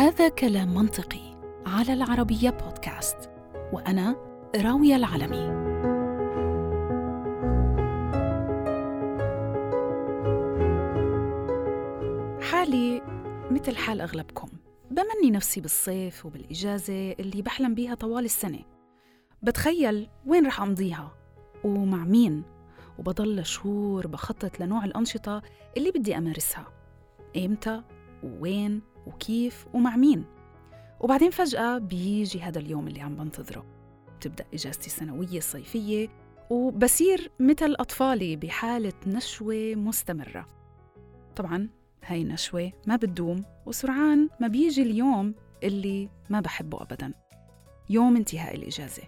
هذا كلام منطقي على العربية بودكاست وأنا راوية العلمي. حالي مثل حال أغلبكم بمني نفسي بالصيف وبالإجازة اللي بحلم بيها طوال السنة. بتخيل وين رح أمضيها ومع مين؟ وبضل شهور بخطط لنوع الأنشطة اللي بدي أمارسها. إمتى؟ ووين؟ وكيف ومع مين. وبعدين فجأة بيجي هذا اليوم اللي عم بنتظره. بتبدأ إجازتي السنوية الصيفية وبصير مثل أطفالي بحالة نشوة مستمرة. طبعاً هاي النشوة ما بتدوم وسرعان ما بيجي اليوم اللي ما بحبه أبداً. يوم انتهاء الإجازة.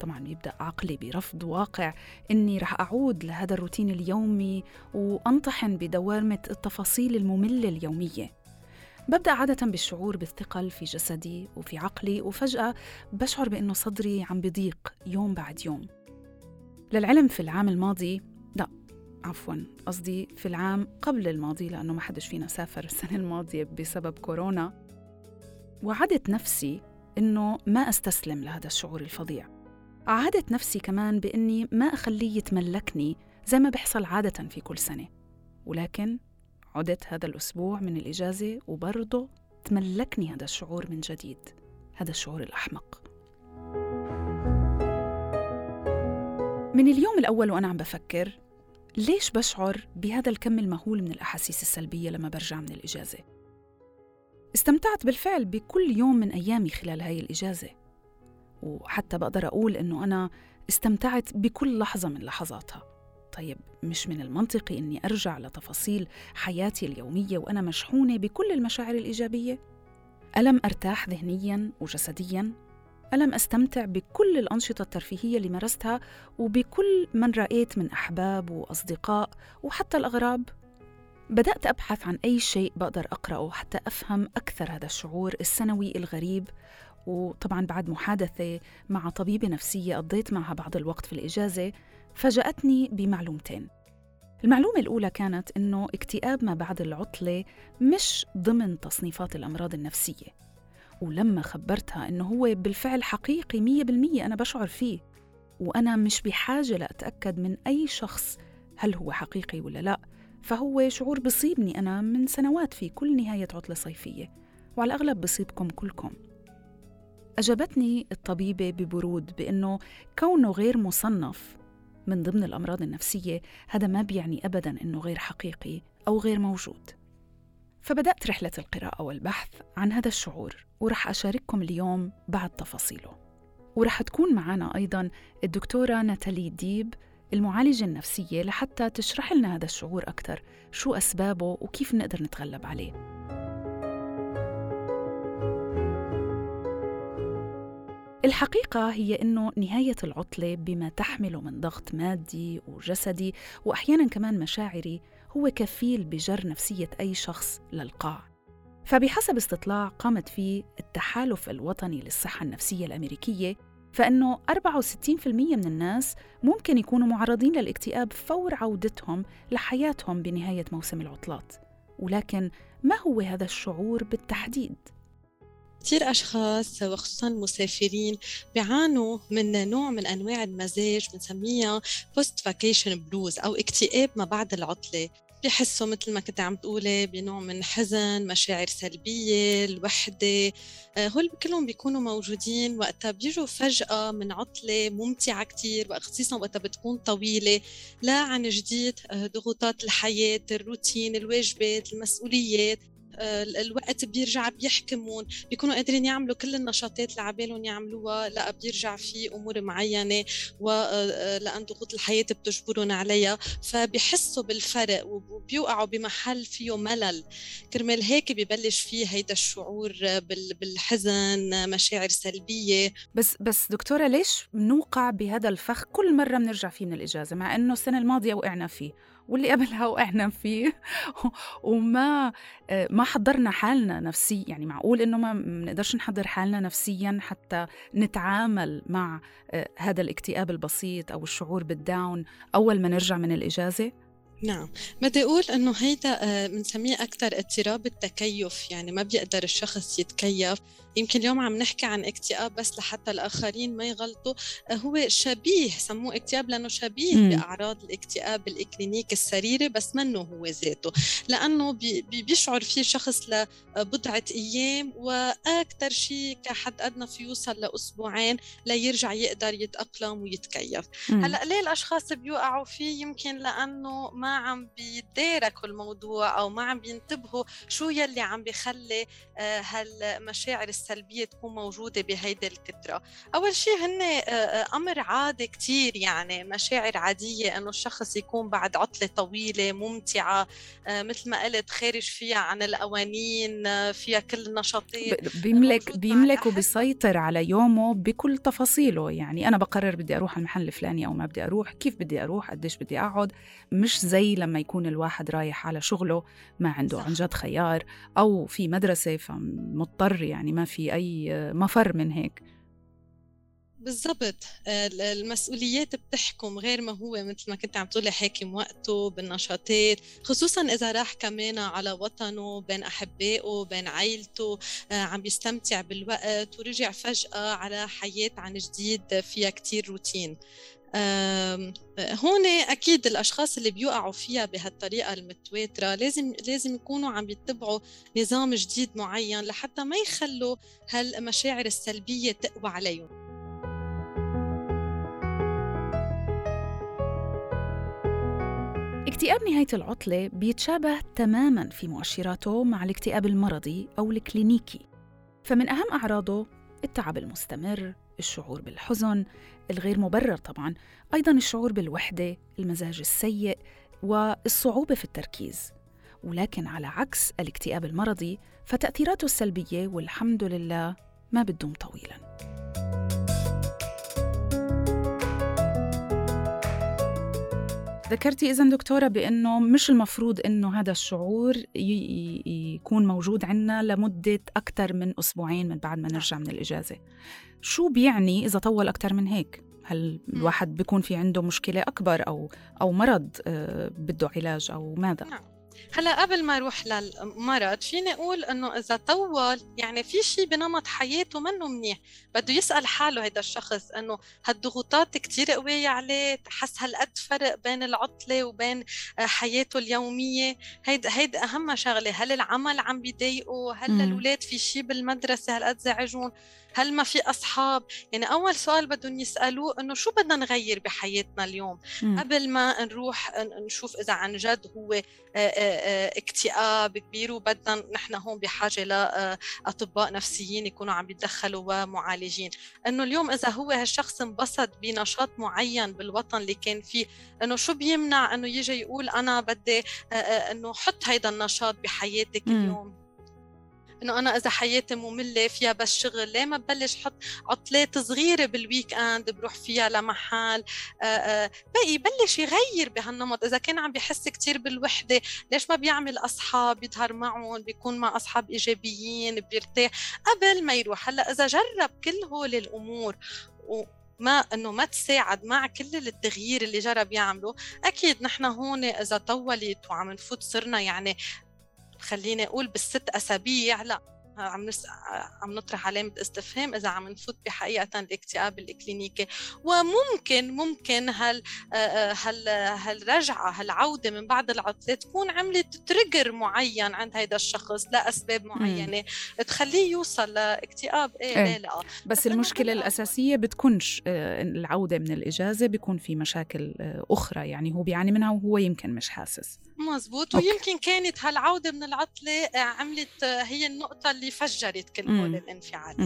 طبعا بيبدأ عقلي برفض واقع إني رح أعود لهذا الروتين اليومي وأنطحن بدوامة التفاصيل المملة اليومية. ببدأ عادة بالشعور بالثقل في جسدي وفي عقلي وفجأة بشعر بأنه صدري عم بضيق يوم بعد يوم. للعلم في العام الماضي لا عفوا قصدي في العام قبل الماضي لأنه ما حدش فينا سافر السنة الماضية بسبب كورونا وعدت نفسي إنه ما أستسلم لهذا الشعور الفظيع. عادت نفسي كمان بإني ما أخليه يتملكني زي ما بيحصل عادة في كل سنة. ولكن عدت هذا الأسبوع من الإجازة وبرضه تملكني هذا الشعور من جديد هذا الشعور الأحمق من اليوم الأول وأنا عم بفكر ليش بشعر بهذا الكم المهول من الأحاسيس السلبية لما برجع من الإجازة؟ استمتعت بالفعل بكل يوم من أيامي خلال هاي الإجازة وحتى بقدر أقول إنه أنا استمتعت بكل لحظة من لحظاتها طيب مش من المنطقي إني أرجع لتفاصيل حياتي اليومية وأنا مشحونة بكل المشاعر الإيجابية؟ ألم أرتاح ذهنياً وجسدياً؟ ألم أستمتع بكل الأنشطة الترفيهية اللي مارستها وبكل من رأيت من أحباب وأصدقاء وحتى الأغراب؟ بدأت أبحث عن أي شيء بقدر أقرأه حتى أفهم أكثر هذا الشعور السنوي الغريب وطبعا بعد محادثة مع طبيبة نفسية قضيت معها بعض الوقت في الإجازة فاجأتني بمعلومتين. المعلومة الأولى كانت إنه اكتئاب ما بعد العطلة مش ضمن تصنيفات الأمراض النفسية ولما خبرتها إنه هو بالفعل حقيقي مية بالمية أنا بشعر فيه وأنا مش بحاجة لأتأكد من أي شخص هل هو حقيقي ولا لا. فهو شعور بصيبني أنا من سنوات في كل نهاية عطلة صيفية وعلى الأغلب بصيبكم كلكم. أجابتني الطبيبة ببرود بأنه كونه غير مصنف من ضمن الأمراض النفسية هذا ما بيعني أبدا أنه غير حقيقي أو غير موجود. فبدأت رحلة القراءة والبحث عن هذا الشعور ورح أشارككم اليوم بعض تفاصيله. ورح تكون معنا أيضا الدكتورة ناتالي ديب المعالجة النفسية لحتى تشرح لنا هذا الشعور أكثر شو أسبابه وكيف نقدر نتغلب عليه. الحقيقة هي أنه نهاية العطلة بما تحمله من ضغط مادي وجسدي وأحيانا كمان مشاعري هو كفيل بجر نفسية أي شخص للقاع فبحسب استطلاع قامت فيه التحالف الوطني للصحة النفسية الأمريكية فإنه 64% من الناس ممكن يكونوا معرضين للاكتئاب فور عودتهم لحياتهم بنهاية موسم العطلات ولكن ما هو هذا الشعور بالتحديد؟ كثير أشخاص وخصوصا المسافرين بيعانوا من نوع من أنواع المزاج بنسميها post vacation blues أو اكتئاب ما بعد العطلة. بيحسوا مثل ما كنت عم تقولي بنوع من حزن مشاعر سلبية الوحدة. آه، هول كلهم بيكونوا موجودين وقتها بيجوا فجأة من عطلة ممتعة كتير وخصيصا وقتها بتكون طويلة لا عن جديد آه، ضغوطات الحياة الروتين الواجبات المسؤوليات. الوقت بيرجع بيحكمون بيكونوا قادرين يعملوا كل النشاطات اللي عبالهم يعملوها لا بيرجع في أمور معينة ولان آه، ضغوط الحياة بتجبرهم عليها فبيحسوا بالفرق وبيوقعوا بمحل فيه ملل. كرمال هيك ببلش فيه هيدا الشعور بالحزن مشاعر سلبية. بس بس دكتورة ليش بنوقع بهذا الفخ كل مرة بنرجع فيه من الإجازة مع إنه السنة الماضية وقعنا فيه؟ واللي قبلها وقعنا فيه. وما آه، ما حضرنا حالنا نفسيا يعني معقول إنه ما بنقدرش نحضر حالنا نفسيا حتى نتعامل مع آه، هذا الاكتئاب البسيط أو الشعور بالداون أول ما نرجع من الإجازة؟ نعم. بدي أقول أنه هيدا بنسميه آه أكثر اضطراب التكيف. يعني ما بيقدر الشخص يتكيف. يمكن اليوم عم نحكي عن اكتئاب بس لحتى الآخرين ما يغلطوا. آه هو شبيه سموه اكتئاب لأنه شبيه م. بأعراض الاكتئاب الإكلينيكي السريري بس منه هو ذاته. لأنه بي بيشعر فيه شخص لبضعة أيام وأكثر شيء كحد أدنى في يوصل لأسبوعين ليرجع يقدر يتأقلم ويتكيف. هلأ ليه الأشخاص بيوقعوا فيه؟ يمكن لأنه ما ما عم بيداركوا الموضوع أو ما عم بينتبهوا شو يلي عم بيخلي آه، هالمشاعر السلبية تكون موجودة بهيدي الكتره أول شيء هن آه، آه، أمر عادي كثير يعني مشاعر عادية إنه الشخص يكون بعد عطلة طويلة ممتعة مثل ما قلت خارج فيها عن القوانين فيها كل النشاطات بيملك بيملك وبيسيطر على يومه بكل تفاصيله. يعني أنا بقرر بدي أروح على المحل الفلاني أو ما بدي أروح كيف بدي أروح قديش بدي أقعد مش زي زي لما يكون الواحد رايح على شغله ما عنده صح. عن جد خيار أو في مدرسة فمضطر يعني ما في أي مفر من هيك. بالضبط. المسؤوليات بتحكم غير ما هو مثل ما كنت عم تقولي حاكم وقته بالنشاطات خصوصا إذا راح كمان على وطنه بين أحبائه بين عائلته آه، عم بيستمتع بالوقت ورجع فجأة على حياة عن جديد فيها كتير روتين. هون أكيد الأشخاص اللي بيوقعوا فيها بهالطريقة المتواترة لازم لازم يكونوا عم يتبعوا نظام جديد معين لحتى ما يخلوا هالمشاعر السلبية تقوى عليهم. اكتئاب نهاية العطلة بيتشابه تماما في مؤشراته مع الاكتئاب المرضي أو الكلينيكي. فمن أهم أعراضه التعب المستمر الشعور بالحزن الغير مبرر طبعا أيضا الشعور بالوحدة المزاج السيء والصعوبة في التركيز. ولكن على عكس الاكتئاب المرضي فتأثيراته السلبية والحمد لله ما بتدوم طويلا. ذكرتي إذا دكتورة بأنه مش المفروض أنه هذا الشعور يكون موجود عندنا لمدة أكثر من أسبوعين من بعد ما نرجع من الإجازة شو بيعني إذا طول أكثر من هيك؟ هل الواحد بيكون في عنده مشكلة أكبر أو أو مرض آه، بده علاج أو ماذا؟ نعم. هلا قبل ما أروح للمرض فيني أقول إنه إذا طول يعني في شيء بنمط حياته منه منيح. بده يسأل حاله هذا الشخص إنه هالضغوطات كثير قوية عليه؟ حس هالقد فرق بين العطلة وبين آه، حياته اليومية؟ هيد هيد أهم شغلة. هل العمل عم بيضايقه؟ هل الاولاد في شيء بالمدرسة هالقد زعجون هل ما في أصحاب؟ يعني أول سؤال بدهم يسألوه إنه شو بدنا نغير بحياتنا اليوم؟ م. قبل ما نروح نشوف إذا عن جد هو اكتئاب كبير وبدنا نحن هون بحاجة لاطباء نفسيين يكونوا عم يتدخلوا ومعالجين. إنه اليوم إذا هو هالشخص انبسط بنشاط معين بالوطن اللي كان فيه إنه شو بيمنع إنه يجي يقول أنا بدي إنه حط هيدا النشاط بحياتك اليوم؟ إنه أنا إذا حياتي مملة فيها بس شغل ليه ما ببلش أحط عطلات صغيرة بال weekend بروح فيها لمحل؟ بقي يبلش يغير بهالنمط. إذا كان عم بحس كثير بالوحدة ليش ما بيعمل أصحاب يظهر معهم؟ بيكون مع أصحاب إيجابيين بيرتاح. قبل ما يروح هلأ إذا جرب كل هول الأمور ما إنه ما تساعد مع كل التغيير اللي جرب يعمله أكيد نحن هون إذا طولت وعم نفوت صرنا يعني خليني أقول بالست أسابيع لا. عم نس... عم نطرح علامة استفهام إذا عم نفوت بحقيقة الاكتئاب الإكلينيكي. وممكن ممكن هال هال هالرجعة هالعودة من بعد العطلة تكون عملت تريجر معين عند هذا الشخص لأسباب معينة م. تخليه يوصل لاكتئاب. إيه, إيه. لا. بس, المشكلة الأساسية بتكونش آه، العودة من الإجازة بيكون في مشاكل آه، أخرى. يعني هو بيعاني منها وهو يمكن مش حاسس. مزبوط. ويمكن كانت هالعودة من العطلة آه، عملت هي النقطة اللي اللي فجرت كل هول الانفعالات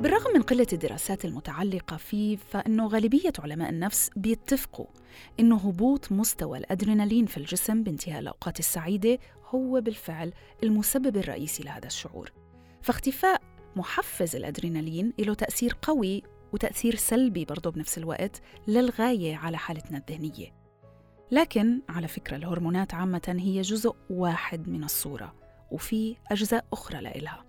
بالرغم من قلة الدراسات المتعلقة فيه فإنه غالبية علماء النفس بيتفقوا إنه هبوط مستوى الأدرينالين في الجسم بانتهاء الأوقات السعيدة هو بالفعل المسبب الرئيسي لهذا الشعور. فاختفاء محفز الأدرينالين له تأثير قوي وتأثير سلبي برضه بنفس الوقت للغاية على حالتنا الذهنية. لكن على فكرة الهرمونات عامة هي جزء واحد من الصورة وفي أجزاء أخرى لإلها.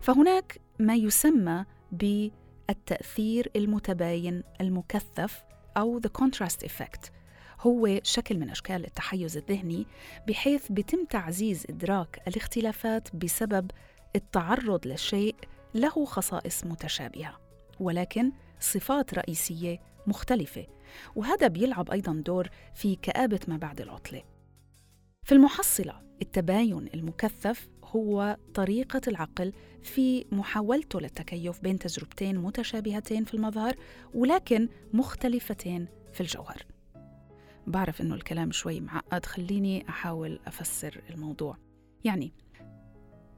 فهناك ما يسمى بالتأثير المتباين المكثف أو the contrast effect هو شكل من أشكال التحيز الذهني بحيث بتم تعزيز إدراك الاختلافات بسبب التعرض لشيء له خصائص متشابهة. ولكن صفات رئيسية مختلفة وهذا بيلعب أيضا دور في كآبة ما بعد العطلة. في المحصلة التباين المكثف هو طريقة العقل في محاولته للتكيف بين تجربتين متشابهتين في المظهر ولكن مختلفتين في الجوهر. بعرف إنه الكلام شوي معقد خليني أحاول أفسر الموضوع. يعني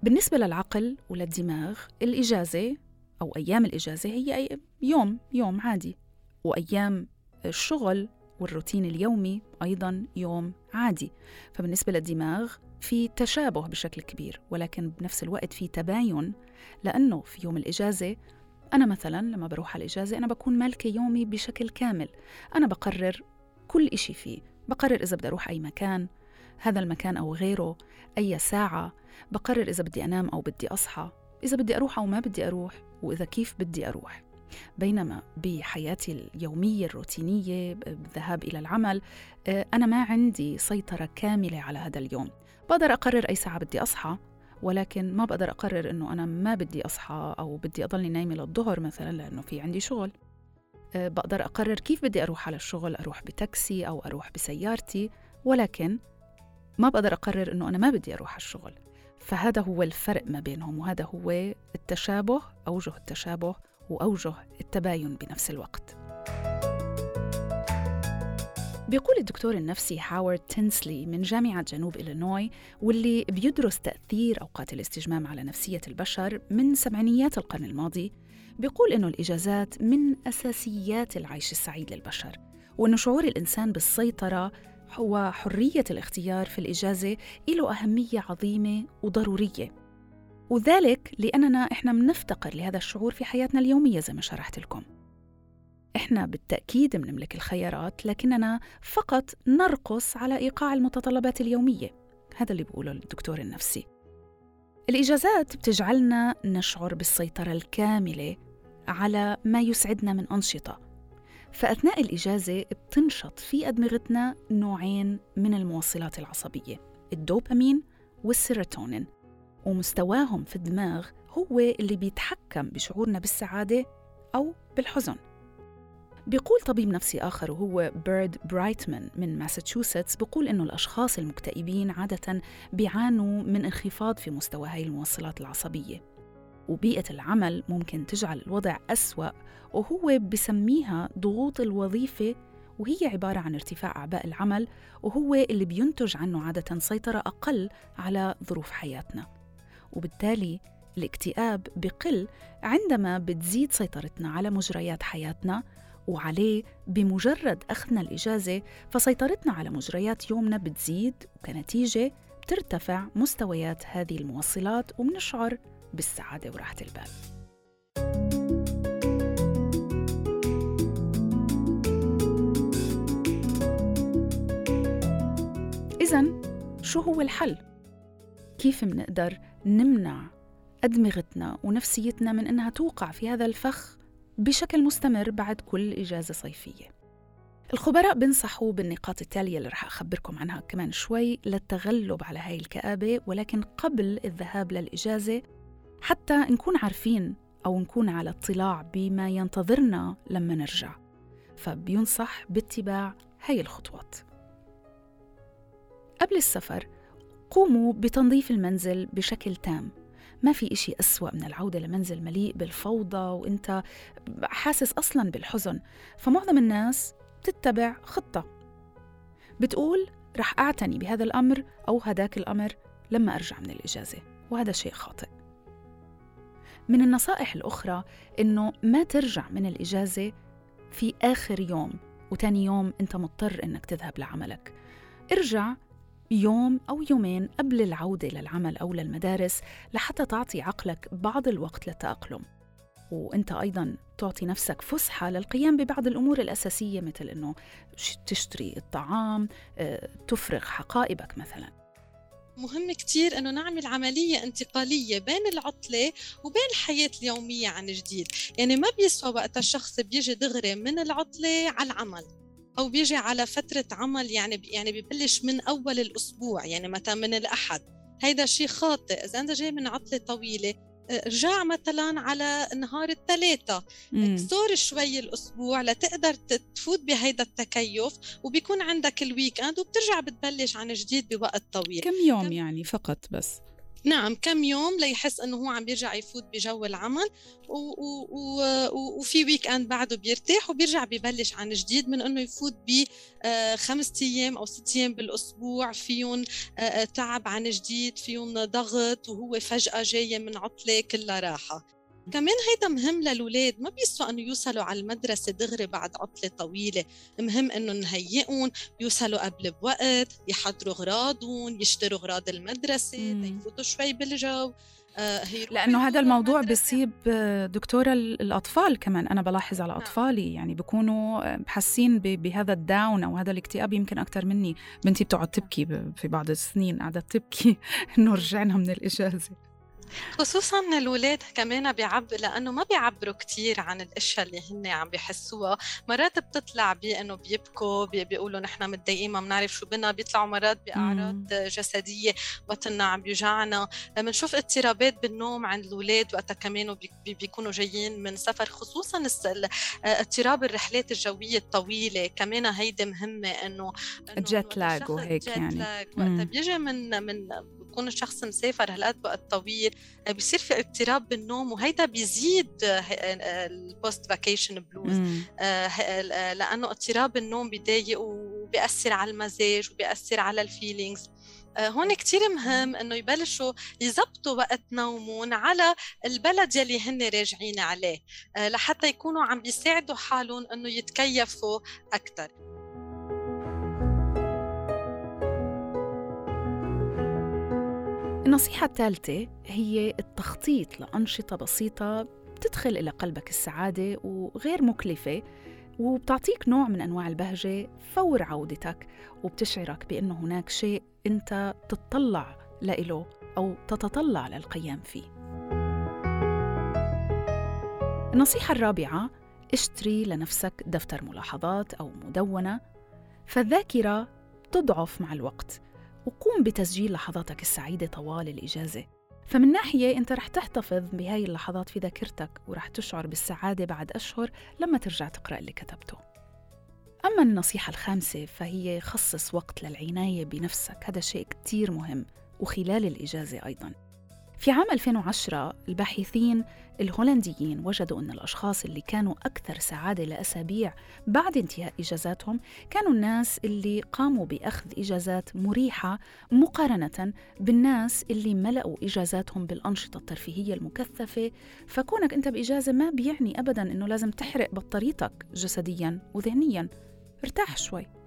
بالنسبة للعقل وللدماغ الإجازة أو أيام الإجازة هي يوم يوم عادي. وأيام الشغل والروتين اليومي أيضا يوم عادي. فبالنسبة للدماغ في تشابه بشكل كبير ولكن بنفس الوقت في تباين لأنه في يوم الإجازة أنا مثلا لما بروح على الإجازة أنا بكون مالكة يومي بشكل كامل. أنا بقرر كل إشي فيه. بقرر إذا بدي أروح أي مكان هذا المكان أو غيره أي ساعة. بقرر إذا بدي أنام أو بدي أصحى. إذا بدي أروح أو ما بدي أروح وإذا كيف بدي أروح. بينما بحياتي اليومية الروتينية بالذهاب إلى العمل آه، أنا ما عندي سيطرة كاملة على هذا اليوم. بقدر أقرر أي ساعة بدي أصحى ولكن ما بقدر أقرر إنه أنا ما بدي أصحى أو بدي أضلني نايمة للظهر مثلا لأنه في عندي شغل. آه، بقدر أقرر كيف بدي أروح على الشغل أروح بتاكسي أو أروح بسيارتي ولكن ما بقدر أقرر إنه أنا ما بدي أروح على الشغل. فهذا هو الفرق ما بينهم وهذا هو التشابه أوجه التشابه وأوجه التباين بنفس الوقت. بيقول الدكتور النفسي هاورد تنسلي من جامعة جنوب إلينوي واللي بيدرس تأثير أوقات الاستجمام على نفسية البشر من سبعينيات القرن الماضي بيقول إنه الإجازات من أساسيات العيش السعيد للبشر وإنه شعور الإنسان بالسيطرة هو حرية الاختيار في الإجازة له أهمية عظيمة وضرورية. وذلك لأننا إحنا منفتقر لهذا الشعور في حياتنا اليومية زي ما شرحت لكم. إحنا بالتأكيد بنملك الخيارات لكننا فقط نرقص على إيقاع المتطلبات اليومية. هذا اللي بيقوله الدكتور النفسي. الإجازات بتجعلنا نشعر بالسيطرة الكاملة على ما يسعدنا من أنشطة فأثناء الإجازة بتنشط في أدمغتنا نوعين من الموصلات العصبية الدوبامين والسيروتونين. ومستواهم في الدماغ هو اللي بيتحكم بشعورنا بالسعادة أو بالحزن. بيقول طبيب نفسي آخر وهو بيرد برايتمان من ماساتشوستس بيقول إنه الأشخاص المكتئبين عادة بيعانوا من انخفاض في مستوى هاي الموصلات العصبية. وبيئة العمل ممكن تجعل الوضع أسوأ وهو بسميها ضغوط الوظيفة وهي عبارة عن ارتفاع أعباء العمل وهو اللي بينتج عنه عادة سيطرة أقل على ظروف حياتنا. وبالتالي الاكتئاب بقل عندما بتزيد سيطرتنا على مجريات حياتنا وعليه بمجرد أخذنا الإجازة فسيطرتنا على مجريات يومنا بتزيد وكنتيجة بترتفع مستويات هذه الموصلات وبنشعر بالسعادة وراحة البال إذا شو هو الحل؟ كيف منقدر نمنع أدمغتنا ونفسيتنا من إنها توقع في هذا الفخ بشكل مستمر بعد كل إجازة صيفية الخبراء بنصحوا بالنقاط التالية اللي رح أخبركم عنها كمان شوي للتغلب على هاي الكآبة ولكن قبل الذهاب للإجازة حتى نكون عارفين أو نكون على اطلاع بما ينتظرنا لما نرجع. فبينصح باتباع هاي الخطوات. قبل السفر قوموا بتنظيف المنزل بشكل تام. ما في إشي أسوأ من العودة لمنزل مليء بالفوضى وإنت حاسس أصلا بالحزن. فمعظم الناس تتبع خطة. بتقول رح أعتني بهذا الأمر أو هداك الأمر لما أرجع من الإجازة وهذا شيء خاطئ. من النصائح الأخرى إنه ما ترجع من الإجازة في آخر يوم وتاني يوم أنت مضطر إنك تذهب لعملك. ارجع يوم أو يومين قبل العودة للعمل أو للمدارس لحتى تعطي عقلك بعض الوقت للتأقلم. وأنت أيضا تعطي نفسك فسحة للقيام ببعض الأمور الأساسية مثل إنه تشتري الطعام آه، تفرغ حقائبك مثلا. مهم كتير أنه نعمل عملية انتقالية بين العطلة وبين الحياة اليومية عن جديد. يعني ما بيسوى وقت الشخص بيجي دغري من العطلة على العمل أو بيجي على فترة عمل يعني يعني ببلش من أول الأسبوع يعني مثلا من الأحد. هيدا شيء خاطئ. إذا أنت جاي من عطلة طويلة رجع مثلا على نهار الثلاثة. اكسور شوي الأسبوع لتقدر تفوت بهيدا التكيف وبيكون عندك ال weekend وبترجع بتبلش عن جديد بوقت طويل. كم يوم كم... يعني فقط بس؟ نعم كم يوم ليحس إنه هو عم بيرجع يفوت بجو العمل و و و وفي weekend بعده بيرتاح وبيرجع ببلش عن جديد من إنه يفوت ب آه، أيام أو ست أيام بالأسبوع فيهم آه، آه، تعب عن جديد فيهم ضغط وهو فجأة جاي من عطلة كلها راحة. كمان هيدا مهم للولاد ما بيسوى إنه يوصلوا على المدرسة دغري بعد عطلة طويلة. مهم إنه نهيئهم يوصلوا قبل بوقت يحضروا أغراضهم يشتروا أغراض المدرسة يفوتوا شوي بالجو. آه لأنه هذا الموضوع بيصيب دكتورة الأطفال كمان. أنا بلاحظ على نعم. أطفالي يعني بيكونوا آه، حاسين بهذا الداون أو هذا الاكتئاب. يمكن أكثر مني. بنتي بتقعد تبكي في بعض السنين قعدت تبكي. إنه رجعنا من الإجازة. خصوصا الاولاد كمان بيعب لأنه ما بيعبروا كثير عن الأشياء اللي هن عم بيحسوها. مرات بتطلع بأنه بيبكوا بي بيقولوا نحن متضايقين ما بنعرف شو بنا بيطلعوا مرات بأعراض جسدية بطننا عم بيوجعنا. بنشوف اضطرابات بالنوم عند الاولاد وقتها كمان بي بيكونوا جايين من سفر. خصوصا اضطراب الرحلات الجوية الطويلة. كمان هيدي مهمة إنه jet lag وهيك يعني. وقتها بيجي من من بكون الشخص مسافر هالقد وقت طويل آه، بيصير في اضطراب بالنوم وهيدا بيزيد ال post vacation blues لأنه اضطراب النوم بيضايق وبيأثر على المزاج وبيأثر على الفيلينغز آه، هون كتير مهم إنه يبلشوا يزبطوا وقت نومهم على البلد يلي هن راجعين عليه آه، لحتى يكونوا عم بيساعدوا حالهم إنه يتكيفوا أكثر النصيحة الثالثة هي التخطيط لأنشطة بسيطة بتدخل إلى قلبك السعادة وغير مكلفة وبتعطيك نوع من أنواع البهجة فور عودتك وبتشعرك بأنه هناك شيء أنت تتطلع لإله أو تتطلع للقيام فيه. النصيحة الرابعة اشتري لنفسك دفتر ملاحظات أو مدونة فالذاكرة تضعف مع الوقت وقوم بتسجيل لحظاتك السعيدة طوال الإجازة. فمن ناحية أنت رح تحتفظ بهاي اللحظات في ذاكرتك ورح تشعر بالسعادة بعد أشهر لما ترجع تقرأ اللي كتبته. أما النصيحة الخامسة فهي خصص وقت للعناية بنفسك. هذا شيء كتير مهم وخلال الإجازة أيضاً. في عام 2010 الباحثين الهولنديين وجدوا أن الأشخاص اللي كانوا أكثر سعادة لأسابيع بعد انتهاء إجازاتهم كانوا الناس اللي قاموا بأخذ إجازات مريحة مقارنة بالناس اللي ملأوا إجازاتهم بالأنشطة الترفيهية المكثفة. فكونك أنت بإجازة ما بيعني أبدا أنه لازم تحرق بطاريتك جسديا وذهنيا. ارتاح شوي.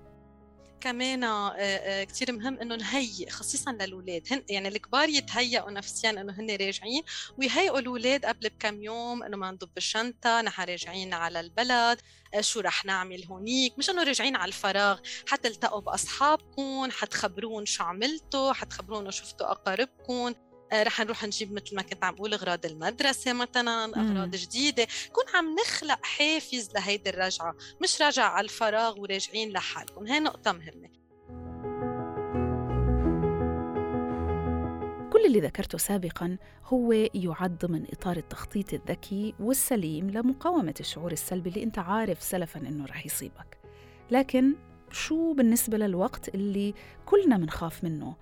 كمان آه، آه، كثير مهم إنه نهيئ خصيصا للاولاد هن يعني الكبار يتهيئوا نفسيا إنه هن راجعين ويهيئوا الاولاد قبل بكم يوم إنه ما نضب الشنطة نحن راجعين على البلد آه، شو رح نعمل هونيك. مش إنه راجعين على الفراغ حتلتقوا بأصحابكم حتخبرون شو عملتوا حتخبرون شفتوا أقاربكم. رح نروح نجيب مثل ما كنت عم بقول أغراض المدرسة مثلا أغراض جديدة. كون عم نخلق حافز لهيدي الرجعة مش راجع على الفراغ وراجعين لحالكم. هي نقطة مهمة. كل اللي ذكرته سابقا هو يعد ضمن إطار التخطيط الذكي والسليم لمقاومة الشعور السلبي اللي أنت عارف سلفا إنه رح يصيبك. لكن شو بالنسبة للوقت اللي كلنا بنخاف منه؟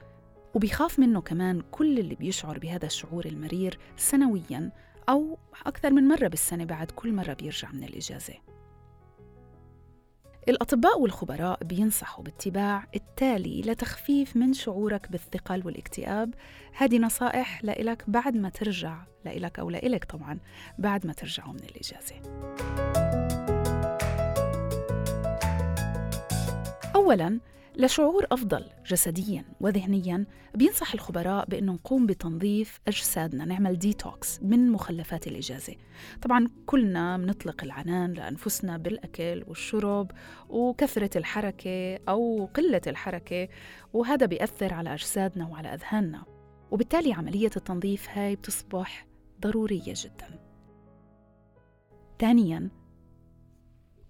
وبيخاف منه كمان كل اللي بيشعر بهذا الشعور المرير سنوياً أو أكثر من مرة بالسنة بعد كل مرة بيرجع من الإجازة. الأطباء والخبراء بينصحوا باتباع التالي لتخفيف من شعورك بالثقل والاكتئاب. هذه نصائح لإلك بعد ما ترجع لإلك أو لإلك طبعا بعد ما ترجعوا من الإجازة. أولاً لشعور أفضل جسدياً وذهنياً بينصح الخبراء بأنه نقوم بتنظيف أجسادنا نعمل ديتوكس من مخلفات الإجازة. طبعاً كلنا بنطلق العنان لأنفسنا بالأكل والشرب وكثرة الحركة أو قلة الحركة وهذا بيأثر على أجسادنا وعلى أذهاننا. وبالتالي عملية التنظيف هاي بتصبح ضرورية جداً. ثانياً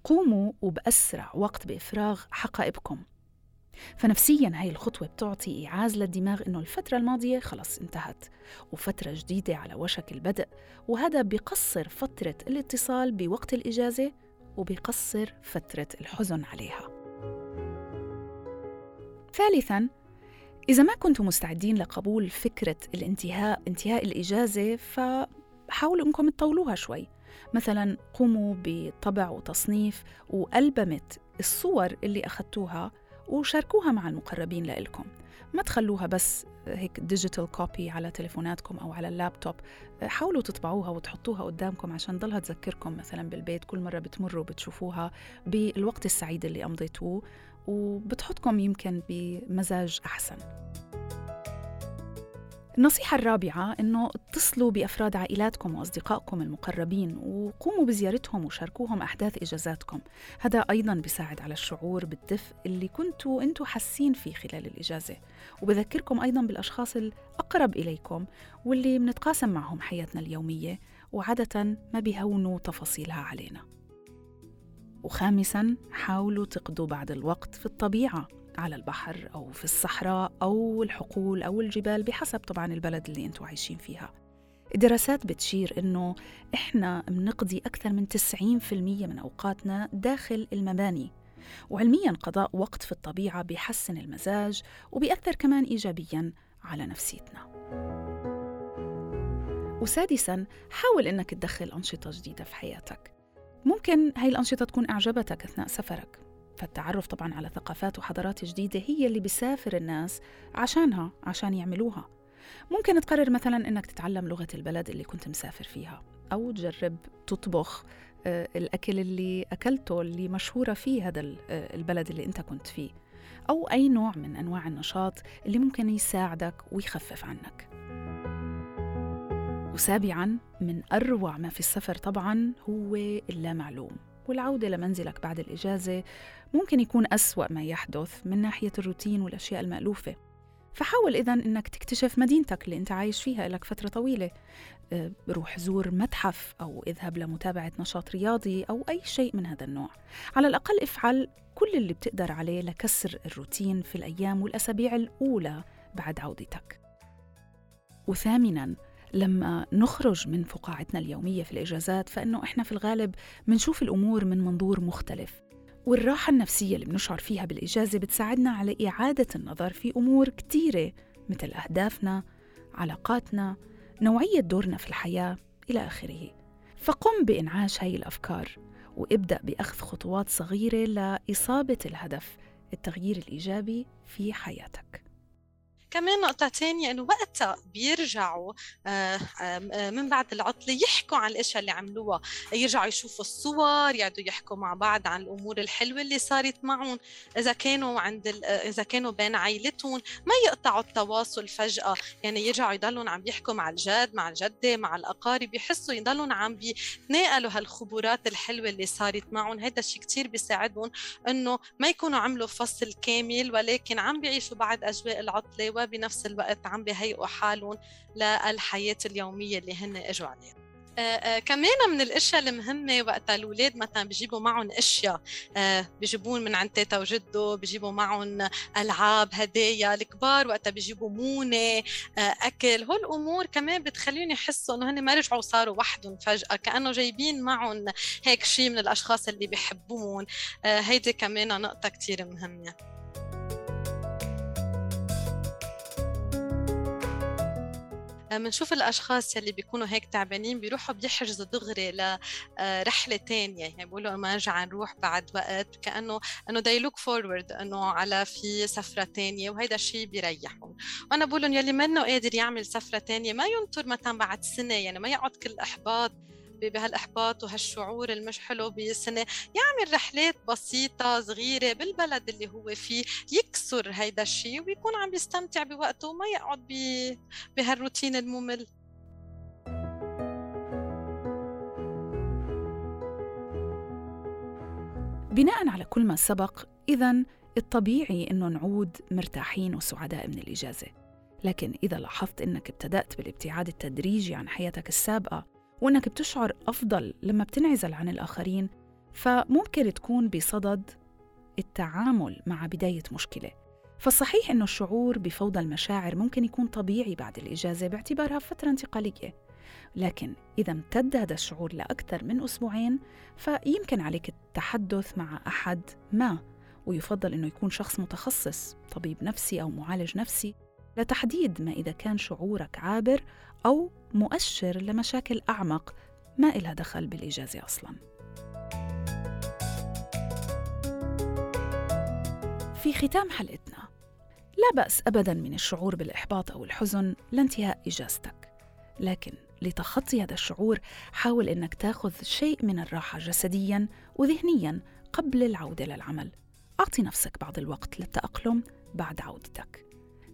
قوموا وبأسرع وقت بإفراغ حقائبكم. فنفسيا هاي الخطوة بتعطي إيعاز للدماغ إنه الفترة الماضية خلص انتهت وفترة جديدة على وشك البدء وهذا بيقصر فترة الاتصال بوقت الإجازة وبيقصر فترة الحزن عليها. ثالثاً إذا ما كنتم مستعدين لقبول فكرة الانتهاء انتهاء الإجازة فحاولوا إنكم تطولوها شوي. مثلا قوموا بطبع وتصنيف وألبمة الصور اللي أخذتوها وشاركوها مع المقربين لإلكم. ما تخلوها بس هيك digital copy على تليفوناتكم أو على اللابتوب. حاولوا تطبعوها وتحطوها قدامكم عشان ضلها تذكركم مثلا بالبيت. كل مرة بتمروا بتشوفوها بالوقت السعيد اللي أمضيتوه وبتحطكم يمكن بمزاج أحسن. النصيحة الرابعة إنه اتصلوا بأفراد عائلاتكم وأصدقائكم المقربين وقوموا بزيارتهم وشاركوهم أحداث إجازاتكم. هذا أيضا بيساعد على الشعور بالدفء اللي كنتوا أنتوا حاسين فيه خلال الإجازة. وبذكركم أيضا بالأشخاص الأقرب إليكم واللي بنتقاسم معهم حياتنا اليومية وعادة ما بيهونوا تفاصيلها علينا. وخامسا حاولوا تقضوا بعض الوقت في الطبيعة. على البحر أو في الصحراء أو الحقول أو الجبال بحسب طبعا البلد اللي أنتم عايشين فيها. الدراسات بتشير إنه إحنا بنقضي أكثر من 90% من أوقاتنا داخل المباني وعلميا قضاء وقت في الطبيعة بيحسن المزاج وبيأثر كمان إيجابيا على نفسيتنا. وسادسا حاول إنك تدخل أنشطة جديدة في حياتك. ممكن هاي الأنشطة تكون أعجبتك أثناء سفرك. فالتعرف طبعا على ثقافات وحضارات جديدة هي اللي بيسافر الناس عشانها عشان يعملوها. ممكن تقرر مثلا إنك تتعلم لغة البلد اللي كنت مسافر فيها أو تجرب تطبخ آه، الأكل اللي أكلته اللي مشهورة فيه هذا آه، البلد اللي أنت كنت فيه أو أي نوع من أنواع النشاط اللي ممكن يساعدك ويخفف عنك. وسابعا من أروع ما في السفر طبعا هو اللامعلوم. والعودة لمنزلك بعد الإجازة ممكن يكون أسوأ ما يحدث من ناحية الروتين والأشياء المألوفة. فحاول إذا إنك تكتشف مدينتك اللي أنت عايش فيها لك فترة طويلة. أه، روح زور متحف أو اذهب لمتابعة نشاط رياضي أو أي شيء من هذا النوع. على الأقل افعل كل اللي بتقدر عليه لكسر الروتين في الأيام والأسابيع الأولى بعد عودتك. وثامناً لما نخرج من فقاعتنا اليومية في الإجازات فإنه إحنا في الغالب منشوف الأمور من منظور مختلف والراحة النفسية اللي بنشعر فيها بالإجازة بتساعدنا على إعادة النظر في أمور كتيرة مثل أهدافنا، علاقاتنا، نوعية دورنا في الحياة إلى آخره. فقم بإنعاش هاي الأفكار وابدأ بأخذ خطوات صغيرة لإصابة الهدف التغيير الإيجابي في حياتك. كمان نقطة تانية إنه وقتها بيرجعوا آه، آه، من بعد العطلة يحكوا عن الأشياء اللي عملوها. يرجعوا يشوفوا الصور يقعدوا يحكوا مع بعض عن الأمور الحلوة اللي صارت معهم. إذا كانوا عند إذا كانوا بين عائلتهم ما يقطعوا التواصل فجأة. يعني يرجعوا يضلون عم يحكوا مع الجد مع الجدة مع الأقارب. يحسوا يضلون عم بيتناقلوا هالخبرات الحلوة اللي صارت معهم. هذا الشيء كتير بيساعدهم إنه ما يكونوا عملوا فصل كامل ولكن عم بيعيشوا بعد أجواء العطلة وبنفس الوقت عم بهيئوا حالهم للحياة اليومية اللي هن إجوا عليها. آه آه كمان من الأشياء المهمة وقت الأولاد مثلا بيجيبوا معهم أشياء آه بيجيبون من عند تيتا وجده بيجيبوا معهم ألعاب هدايا الكبار وقتها بيجيبوا مونة أكل هول الأمور كمان بتخليهم يحسوا إنه هن ما رجعوا صاروا وحدهم فجأة كأنه جايبين معهم هيك شيء من الأشخاص اللي بيحبون. آه هيدي كمان نقطة كثير مهمة. بنشوف الأشخاص يلي بيكونوا هيك تعبانين بيروحوا بيحجزوا دغري لرحله آه، تانية. يعني بيقولوا ما نرجع نروح بعد وقت كأنه إنه they look forward إنه على في سفرة تانية وهيدا الشيء بيريحهم. وأنا بقول لهم يلي منه قادر يعمل سفرة تانية ما ينطر مثلا بعد سنة يعني ما يقعد كل احباط بهالإحباط وهالشعور المش حلو بالسنة يعمل رحلات بسيطة صغيرة بالبلد اللي هو فيه يكسر هيدا الشيء ويكون عم بيستمتع بوقته وما يقعد بهالروتين الممل. بناء على كل ما سبق إذا الطبيعي إنه نعود مرتاحين وسعداء من الإجازة. لكن إذا لاحظت إنك ابتدأت بالابتعاد التدريجي عن حياتك السابقة وإنك بتشعر أفضل لما بتنعزل عن الآخرين فممكن تكون بصدد التعامل مع بداية مشكلة. فالصحيح إنه الشعور بفوضى المشاعر ممكن يكون طبيعي بعد الإجازة باعتبارها فترة انتقالية. لكن إذا امتد هذا الشعور لأكثر من أسبوعين فيمكن عليك التحدث مع أحد ما ويفضل أنه يكون شخص متخصص طبيب نفسي أو معالج نفسي لتحديد ما إذا كان شعورك عابر أو مؤشر لمشاكل أعمق ما إلها دخل بالإجازة أصلاً. في ختام حلقتنا لا بأس أبداً من الشعور بالإحباط أو الحزن لانتهاء إجازتك. لكن لتخطي هذا الشعور حاول إنك تاخذ شيء من الراحة جسديا وذهنيا قبل العودة للعمل. أعطي نفسك بعض الوقت للتأقلم بعد عودتك.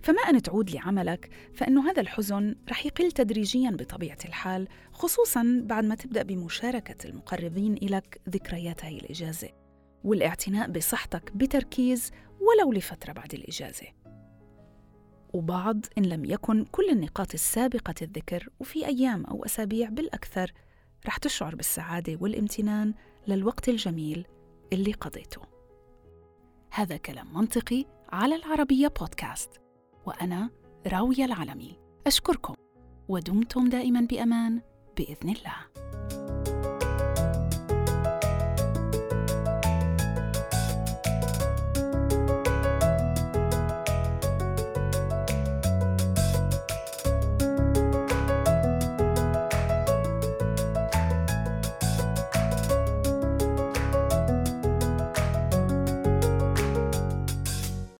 فما أن تعود لعملك فإنه هذا الحزن رح يقل تدريجيا بطبيعة الحال خصوصا بعد ما تبدأ بمشاركة المقربين إلك ذكريات هاي الإجازة والاعتناء بصحتك بتركيز ولو لفترة بعد الإجازة. وبعض إن لم يكن كل النقاط السابقة الذكر وفي أيام أو أسابيع بالأكثر رح تشعر بالسعادة والامتنان للوقت الجميل اللي قضيته. هذا كلام منطقي على العربية بودكاست. وأنا راوية العلمي. أشكركم ودمتم دائما بأمان بإذن الله.